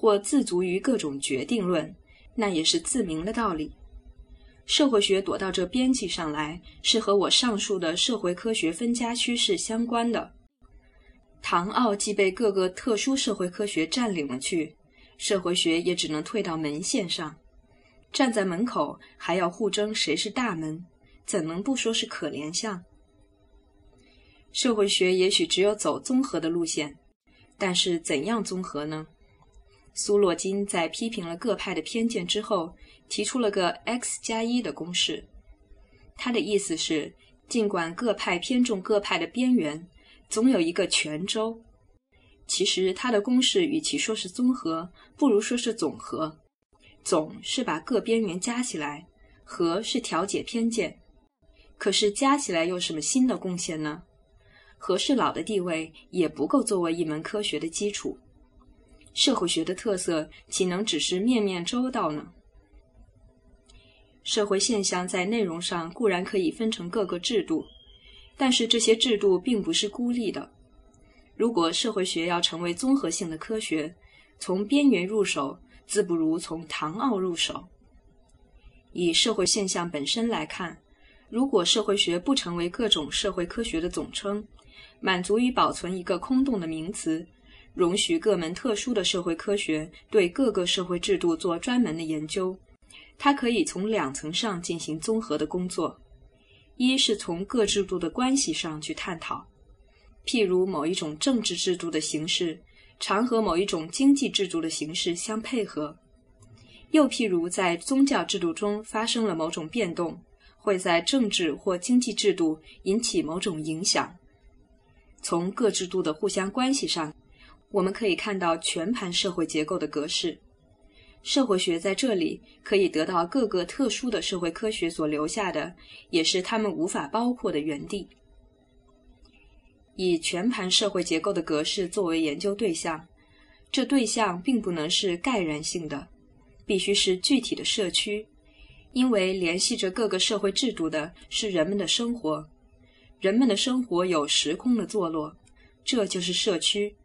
或自足于各种决定论，那也是自明的道理。社会学躲到这边际上来，是和我上述的社会科学分家趋势相关的。唐奥既被各个特殊社会科学占领了去，社会学也只能退到门线上，站在门口还要互争谁是大门，怎能不说是可怜相？社会学也许只有走综合的路线，但是怎样综合呢？苏洛金在批评了各派的偏见之后，提出了个 x 加一的公式。他的意思是，尽管各派偏重各派的边缘，总有一个全周。其实他的公式与其说是综合，不如说是总和。总是把各边缘加起来，和是调解偏见。可是加起来有什么新的贡献呢？和事佬的地位也不够作为一门科学的基础。社会学的特色岂能只是面面周到呢？社会现象在内容上固然可以分成各个制度，但是这些制度并不是孤立的。如果社会学要成为综合性的科学，从边缘入手，自不如从唐奥入手。以社会现象本身来看，如果社会学不成为各种社会科学的总称，满足于保存一个空洞的名词，容许各门特殊的社会科学对各个社会制度做专门的研究。它可以从两层上进行综合的工作：一是从各制度的关系上去探讨，譬如某一种政治制度的形式常和某一种经济制度的形式相配合；又譬如在宗教制度中发生了某种变动，会在政治或经济制度引起某种影响。从各制度的互相关系上，我们可以看到全盘社会结构的格式。社会学在这里可以得到各个特殊的社会科学所留下的，也是他们无法包括的原地。以全盘社会结构的格式作为研究对象，这对象并不能是概然性的，必须是具体的社区，因为联系着各个社会制度的是人们的生活。人们的生活有时空的坐落，这就是社区。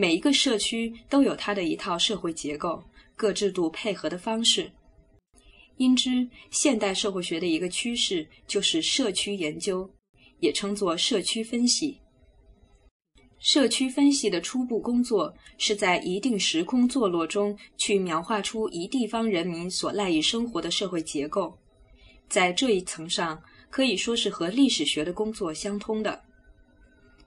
每一个社区都有它的一套社会结构、各制度配合的方式。因之，现代社会学的一个趋势就是社区研究，也称作社区分析。社区分析的初步工作是在一定时空坐落中去描画出一地方人民所赖以生活的社会结构，在这一层上。可以说是和历史学的工作相通的。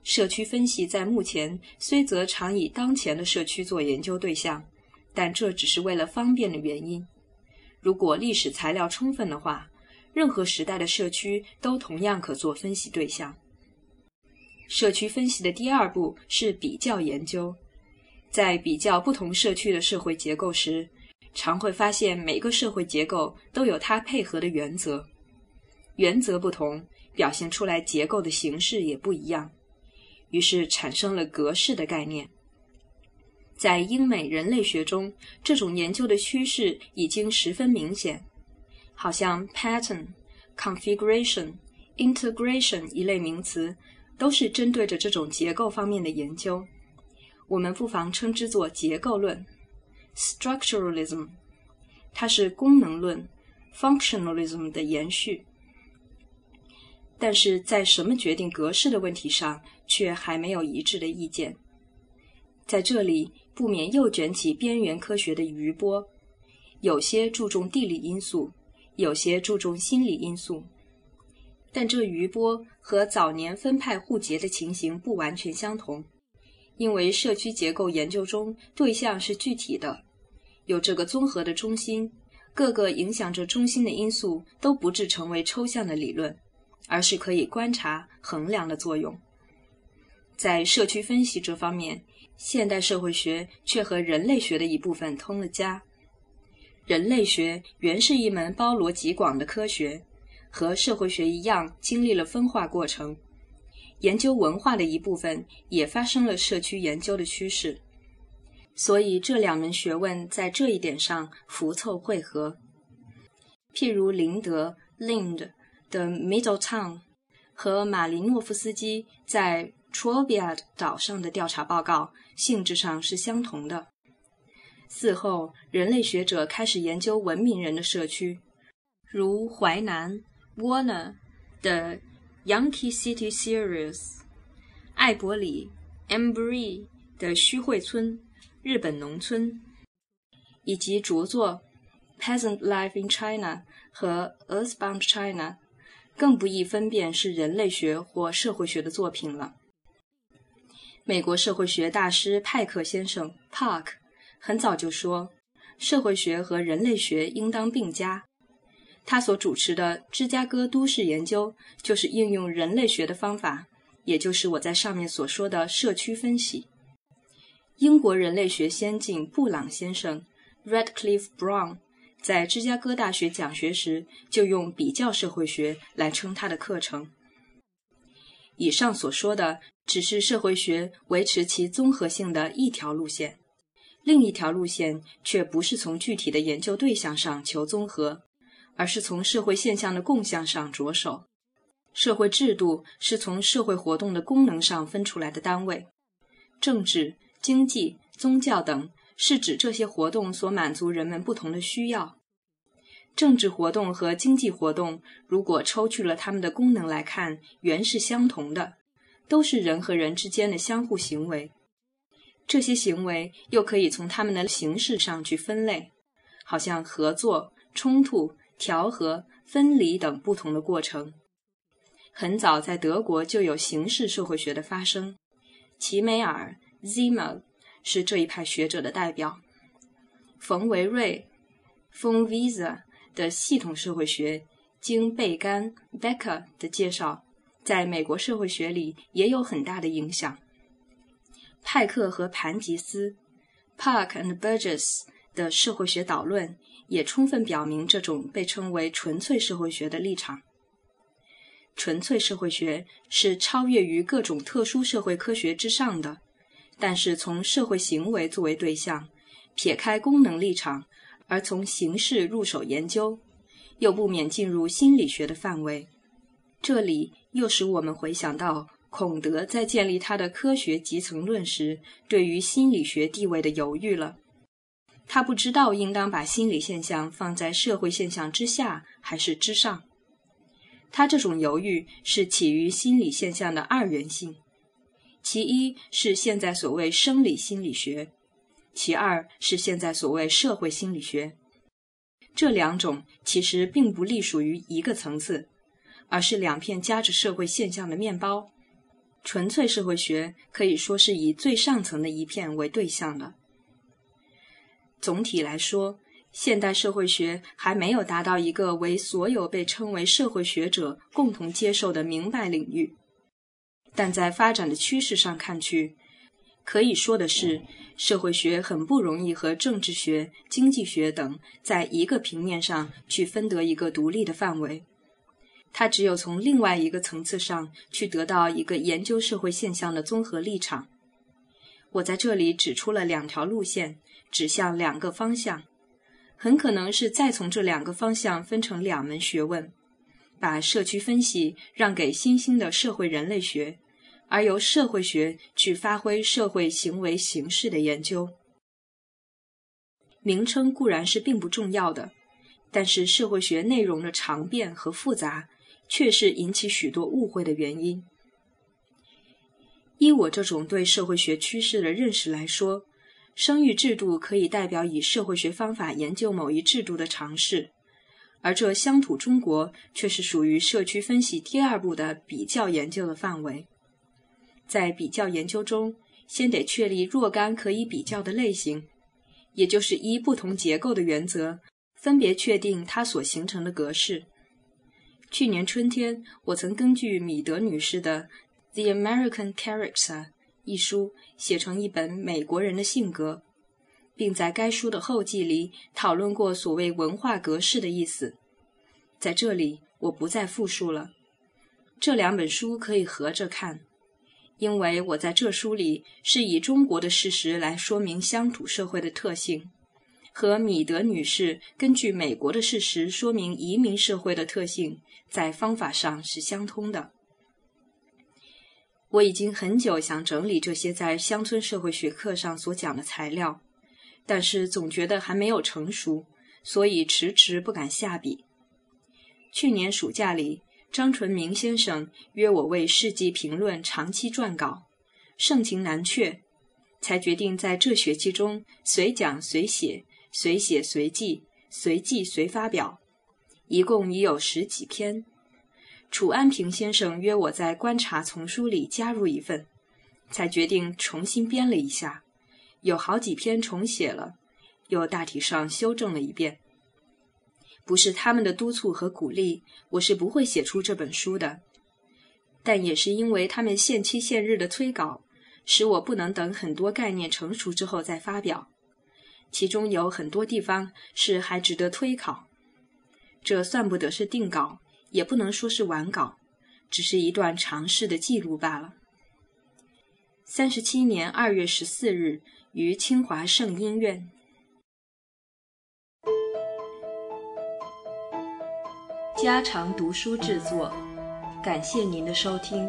社区分析在目前虽则常以当前的社区做研究对象，但这只是为了方便的原因。如果历史材料充分的话，任何时代的社区都同样可做分析对象。社区分析的第二步是比较研究，在比较不同社区的社会结构时，常会发现每个社会结构都有它配合的原则。原则不同，表现出来结构的形式也不一样，于是产生了格式的概念。在英美人类学中，这种研究的趋势已经十分明显。好像 pattern、configuration、integration 一类名词，都是针对着这种结构方面的研究。我们不妨称之作结构论 （structuralism），它是功能论 （functionalism） 的延续。但是在什么决定格式的问题上，却还没有一致的意见。在这里，不免又卷起边缘科学的余波，有些注重地理因素，有些注重心理因素。但这余波和早年分派互结的情形不完全相同，因为社区结构研究中对象是具体的，有这个综合的中心，各个影响着中心的因素都不致成为抽象的理论。而是可以观察、衡量的作用。在社区分析这方面，现代社会学却和人类学的一部分通了家。人类学原是一门包罗极广的科学，和社会学一样，经历了分化过程。研究文化的一部分也发生了社区研究的趋势，所以这两门学问在这一点上福凑汇合。譬如林德 （Lind）。的 Middletown 和马林诺夫斯基在 t r o b i a d 岛上的调查报告性质上是相同的。此后，人类学者开始研究文明人的社区，如淮南 Warner 的 Yankee City Series，艾伯里 Embry 的虚绘村日本农村，以及着作《Peasant Life in China》和《Earthbound China》，更不易分辨是人类学或社会学的作品了。美国社会学大师派克先生 Park。很早就说，社会学和人类学应当并加。他所主持的芝加哥都市研究就是应用人类学的方法，也就是我在上面所说的社区分析。英国人类学先进布朗先生 （Redcliffe Brown） 在芝加哥大学讲学时就用比较社会学来称他的课程。以上所说的只是社会学维持其综合性的一条路线。另一条路线却不是从具体的研究对象上求综合，而是从社会现象的共向上着手。社会制度是从社会活动的功能上分出来的单位，政治、经济、宗教等是指这些活动所满足人们不同的需要。政治活动和经济活动，如果抽去了它们的功能来看，原是相同的，都是人和人之间的相互行为。这些行为又可以从他们的形式上去分类，好像合作、冲突、调和、分离等不同的过程。很早在德国就有形式社会学的发生，齐美尔 （Zimmer） 是这一派学者的代表。冯维瑞 （von w i s e r 的系统社会学，经贝甘 （Becker） 的介绍，在美国社会学里也有很大的影响。派克和盘吉斯 （Park and Burgess） 的社会学导论也充分表明这种被称为纯粹社会学的立场。纯粹社会学是超越于各种特殊社会科学之上的，但是从社会行为作为对象，撇开功能立场，而从形式入手研究，又不免进入心理学的范围。这里又使我们回想到。孔德在建立他的科学集层论时，对于心理学地位的犹豫了。他不知道应当把心理现象放在社会现象之下还是之上。他这种犹豫是起于心理现象的二元性：其一是现在所谓生理心理学，其二是现在所谓社会心理学。这两种其实并不隶属于一个层次，而是两片夹着社会现象的面包。纯粹社会学可以说是以最上层的一片为对象的。总体来说，现代社会学还没有达到一个为所有被称为社会学者共同接受的明白领域。但在发展的趋势上看去，可以说的是，社会学很不容易和政治学、经济学等在一个平面上去分得一个独立的范围。他只有从另外一个层次上去得到一个研究社会现象的综合立场。我在这里指出了两条路线，指向两个方向，很可能是再从这两个方向分成两门学问，把社区分析让给新兴的社会人类学，而由社会学去发挥社会行为形式的研究。名称固然是并不重要的，但是社会学内容的长变和复杂。却是引起许多误会的原因。依我这种对社会学趋势的认识来说，生育制度可以代表以社会学方法研究某一制度的尝试，而这乡土中国却是属于社区分析第二步的比较研究的范围。在比较研究中，先得确立若干可以比较的类型，也就是依不同结构的原则，分别确定它所形成的格式。去年春天，我曾根据米德女士的《The American Character》一书写成一本美国人的性格，并在该书的后记里讨论过所谓文化格式的意思。在这里，我不再复述了。这两本书可以合着看，因为我在这书里是以中国的事实来说明乡土社会的特性。和米德女士根据美国的事实说明移民社会的特性，在方法上是相通的。我已经很久想整理这些在乡村社会学课上所讲的材料，但是总觉得还没有成熟，所以迟迟不敢下笔。去年暑假里，张纯明先生约我为《世纪评论》长期撰稿，盛情难却，才决定在这学期中随讲随写，随写随记，随记随发表，一共已有十几篇。楚安平先生约我在《观察》丛书里加入一份，才决定重新编了一下。有好几篇重写了，又大体上修正了一遍。不是他们的督促和鼓励，我是不会写出这本书的。但也是因为他们限期限日的催稿，使我不能等很多概念成熟之后再发表。其中有很多地方是还值得推考。这算不得是定稿，也不能说是完稿，只是一段尝试的记录罢了。三十七年二月十四日。于清华圣音院，家常读书制作，感谢您的收听。